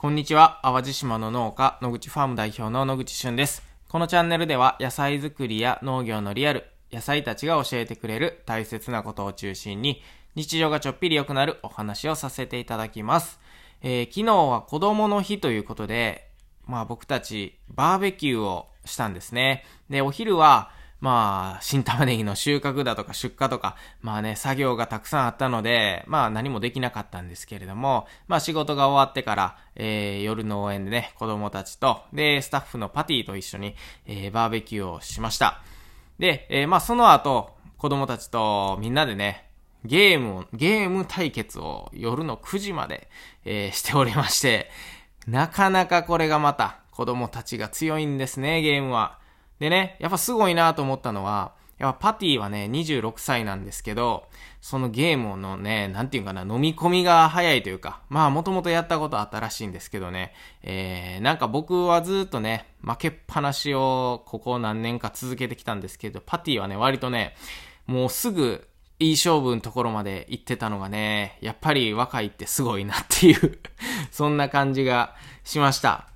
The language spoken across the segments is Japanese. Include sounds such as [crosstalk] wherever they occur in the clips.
こんにちは。淡路島の農家、野口ファーム代表の野口俊です。このチャンネルでは野菜作りや農業のリアル、野菜たちが教えてくれる大切なことを中心に、日常がちょっぴり良くなるお話をさせていただきます。えー、昨日は子供の日ということで、まあ僕たちバーベキューをしたんですね。で、お昼は、まあ、新玉ねぎの収穫だとか出荷とか、まあね、作業がたくさんあったので、まあ何もできなかったんですけれども、まあ仕事が終わってから、えー、夜の応援でね、子供たちと、で、スタッフのパティと一緒に、えー、バーベキューをしました。で、えー、まあその後、子供たちとみんなでね、ゲームを、ゲーム対決を夜の9時まで、えー、しておりまして、なかなかこれがまた子供たちが強いんですね、ゲームは。でね、やっぱすごいなと思ったのは、やっぱパティはね、26歳なんですけど、そのゲームのね、なんていうかな、飲み込みが早いというか、まあもともとやったことあったらしいんですけどね、えー、なんか僕はずっとね、負けっぱなしをここ何年か続けてきたんですけど、パティはね、割とね、もうすぐいい勝負のところまで行ってたのがね、やっぱり若いってすごいなっていう [laughs] そんな感じがしました。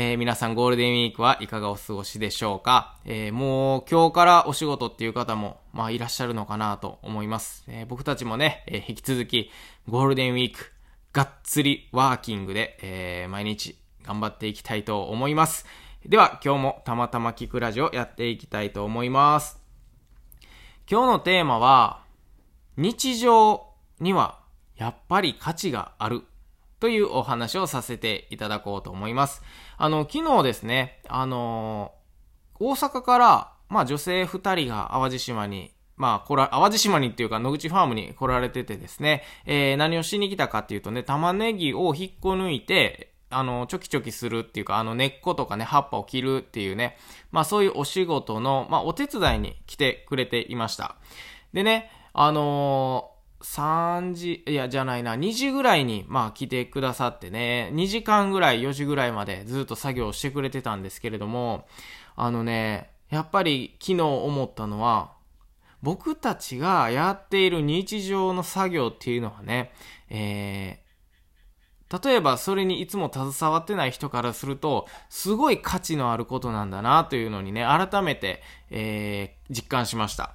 えー、皆さんゴールデンウィークはいかがお過ごしでしょうか、えー、もう今日からお仕事っていう方も、まあいらっしゃるのかなと思います。えー、僕たちもね、え引き続きゴールデンウィーク、がっつりワーキングで、え毎日頑張っていきたいと思います。では今日もたまたま聞くラジオやっていきたいと思います。今日のテーマは、日常にはやっぱり価値があるというお話をさせていただこうと思います。あの、昨日ですね、あのー、大阪から、まあ女性二人が淡路島にまあ、こら、淡路島にっていうか、野口ファームに来られててですね、えー、何をしに来たかっていうとね、玉ねぎを引っこ抜いて、あの、チョキチョキするっていうか、あの、根っことかね、葉っぱを切るっていうね、まあそういうお仕事の、まあお手伝いに来てくれていました。でね、あのー3時、いや、じゃないな、2時ぐらいに、まあ来てくださってね、2時間ぐらい、4時ぐらいまでずっと作業してくれてたんですけれども、あのね、やっぱり昨日思ったのは、僕たちがやっている日常の作業っていうのはね、えー、例えばそれにいつも携わってない人からすると、すごい価値のあることなんだなというのにね、改めて、えー、実感しました。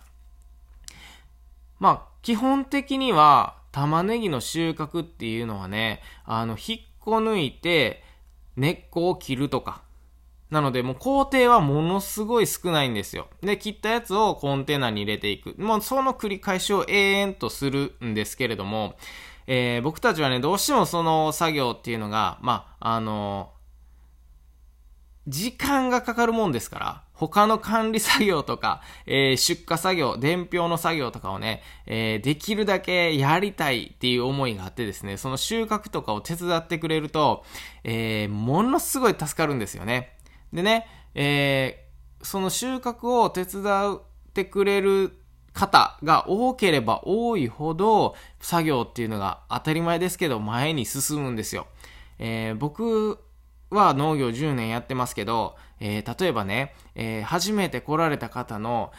まあ、基本的には、玉ねぎの収穫っていうのはね、あの、引っこ抜いて、根っこを切るとか。なので、もう工程はものすごい少ないんですよ。で、切ったやつをコンテナに入れていく。もうその繰り返しを永遠とするんですけれども、えー、僕たちはね、どうしてもその作業っていうのが、まあ、あの時間がかかるもんですから、他の管理作業とか、えー、出荷作業、伝票の作業とかをね、えー、できるだけやりたいっていう思いがあってですね、その収穫とかを手伝ってくれると、えー、ものすごい助かるんですよね。でね、え、その収穫を手伝ってくれる方が多ければ多いほど、作業っていうのが当たり前ですけど前に進むんですよ。え、僕は農業10年やってますけど、えー、例えばね、えー、初めて来られた方の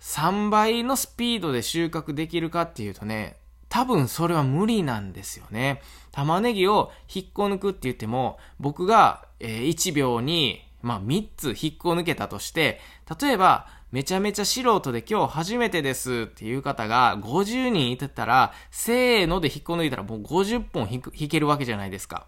3倍のスピードで収穫できるかっていうとね、多分それは無理なんですよね。玉ねぎを引っこ抜くって言っても、僕が、えー、1秒に、まあ、3つ引っこ抜けたとして、例えば、めちゃめちゃ素人で今日初めてですっていう方が50人いてたら、せーので引っこ抜いたらもう50本引けるわけじゃないですか。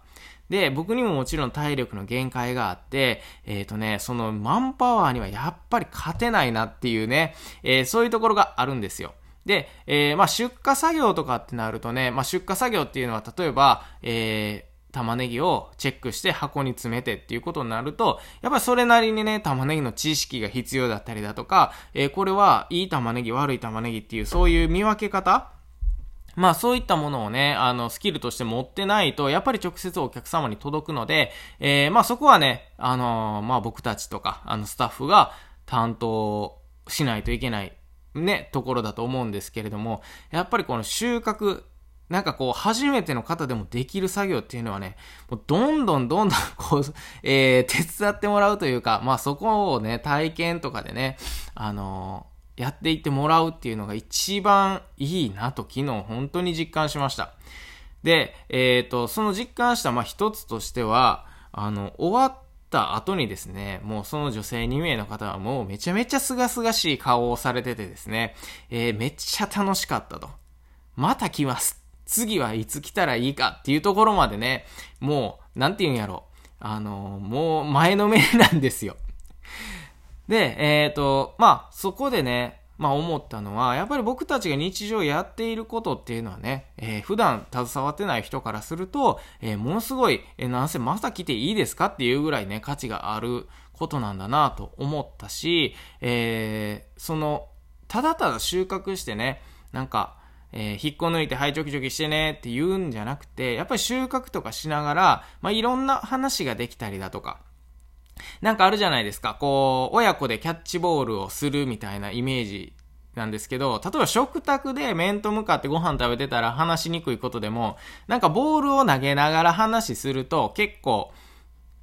で、僕にももちろん体力の限界があって、えっ、ー、とね、そのマンパワーにはやっぱり勝てないなっていうね、えー、そういうところがあるんですよ。で、えー、まあ出荷作業とかってなるとね、まあ出荷作業っていうのは例えば、えー、玉ねぎをチェックして箱に詰めてっていうことになると、やっぱりそれなりにね、玉ねぎの知識が必要だったりだとか、えー、これはいい玉ねぎ、悪い玉ねぎっていうそういう見分け方まあそういったものをね、あの、スキルとして持ってないと、やっぱり直接お客様に届くので、えー、まあそこはね、あのー、まあ僕たちとか、あの、スタッフが担当しないといけない、ね、ところだと思うんですけれども、やっぱりこの収穫、なんかこう、初めての方でもできる作業っていうのはね、もうどんどんどんどんこう、[laughs] えー、手伝ってもらうというか、まあそこをね、体験とかでね、あのーやっていってもらうっていうのが一番いいなと昨日本当に実感しました。で、えっ、ー、と、その実感した、まあ、一つとしては、あの、終わった後にですね、もうその女性2名の方はもうめちゃめちゃ清々しい顔をされててですね、えー、めっちゃ楽しかったと。また来ます。次はいつ来たらいいかっていうところまでね、もう、なんて言うんやろ。あの、もう前のめりなんですよ。で、えっ、ー、と、まあ、そこでね、まあ思ったのは、やっぱり僕たちが日常やっていることっていうのはね、えー、普段携わってない人からすると、えー、ものすごい、えー、なんせまた来ていいですかっていうぐらいね、価値があることなんだなと思ったし、えー、その、ただただ収穫してね、なんか、えー、引っこ抜いて、はい、チョキチョキしてねって言うんじゃなくて、やっぱり収穫とかしながら、まあ、いろんな話ができたりだとか、なんかあるじゃないですか。こう、親子でキャッチボールをするみたいなイメージなんですけど、例えば食卓で面と向かってご飯食べてたら話しにくいことでも、なんかボールを投げながら話すると結構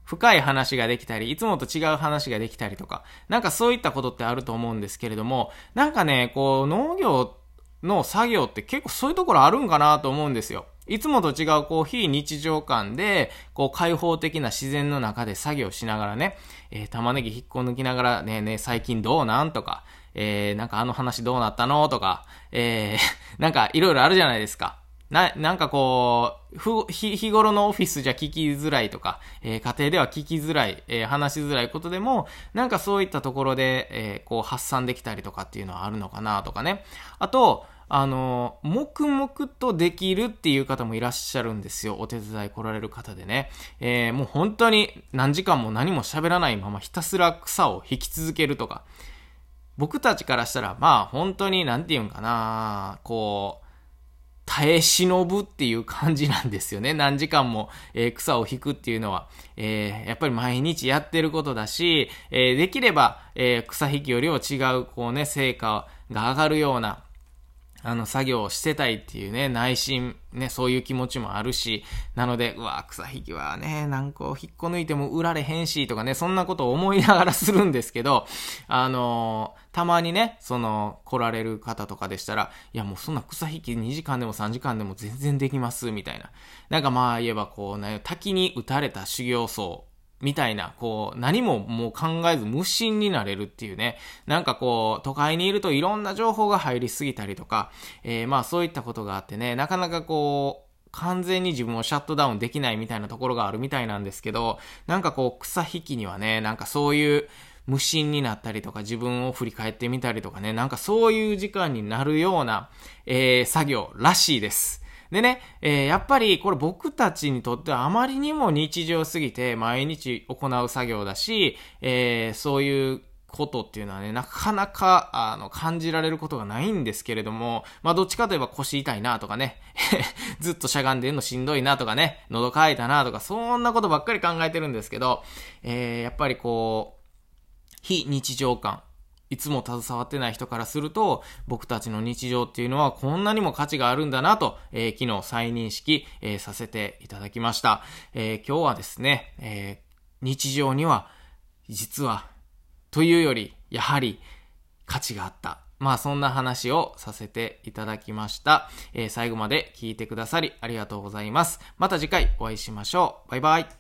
深い話ができたり、いつもと違う話ができたりとか、なんかそういったことってあると思うんですけれども、なんかね、こう農業っての作業って結構そういうところあるんかなと思うんですよ。いつもと違う、こう、非日常感で、こう、開放的な自然の中で作業しながらね、えー、玉ねぎ引っこ抜きながら、ねえねえ、最近どうなんとか、えー、なんかあの話どうなったのとか、えー、[laughs] なんかいろいろあるじゃないですか。な、なんかこう、ふ、日、日頃のオフィスじゃ聞きづらいとか、えー、家庭では聞きづらい、えー、話しづらいことでも、なんかそういったところで、えー、こう発散できたりとかっていうのはあるのかなとかね。あと、あの、黙々とできるっていう方もいらっしゃるんですよ。お手伝い来られる方でね。えー、もう本当に何時間も何も喋らないままひたすら草を引き続けるとか。僕たちからしたら、まあ本当になんて言うんかな、こう、耐え忍ぶっていう感じなんですよね。何時間も、えー、草を引くっていうのは、えー、やっぱり毎日やってることだし、えー、できれば、え草引きよりも違う、こうね、成果が上がるような、あの、作業をしてたいっていうね、内心、ね、そういう気持ちもあるし、なので、うわ、草引きはね、なんか引っこ抜いても売られへんし、とかね、そんなことを思いながらするんですけど、あのー、たまにね、その、来られる方とかでしたら、いや、もうそんな草引き2時間でも3時間でも全然できます、みたいな。なんかまあ言えばこうね、滝に打たれた修行僧みたいな、こう、何ももう考えず無心になれるっていうね。なんかこう、都会にいるといろんな情報が入りすぎたりとか、えー、まあそういったことがあってね、なかなかこう、完全に自分をシャットダウンできないみたいなところがあるみたいなんですけど、なんかこう、草引きにはね、なんかそういう無心になったりとか、自分を振り返ってみたりとかね、なんかそういう時間になるような、えー、作業らしいです。でね、えー、やっぱりこれ僕たちにとってはあまりにも日常すぎて毎日行う作業だし、えー、そういうことっていうのはね、なかなか、あの、感じられることがないんですけれども、まあ、どっちかといえば腰痛いなとかね、[laughs] ずっとしゃがんでるのしんどいなとかね、喉乾いたなとか、そんなことばっかり考えてるんですけど、えー、やっぱりこう、非日常感、いつも携わってない人からすると、僕たちの日常っていうのはこんなにも価値があるんだなと、えー、昨日再認識、えー、させていただきました。えー、今日はですね、え日常には、実は、というより、やはり価値があった。まあそんな話をさせていただきました。え最後まで聞いてくださりありがとうございます。また次回お会いしましょう。バイバイ。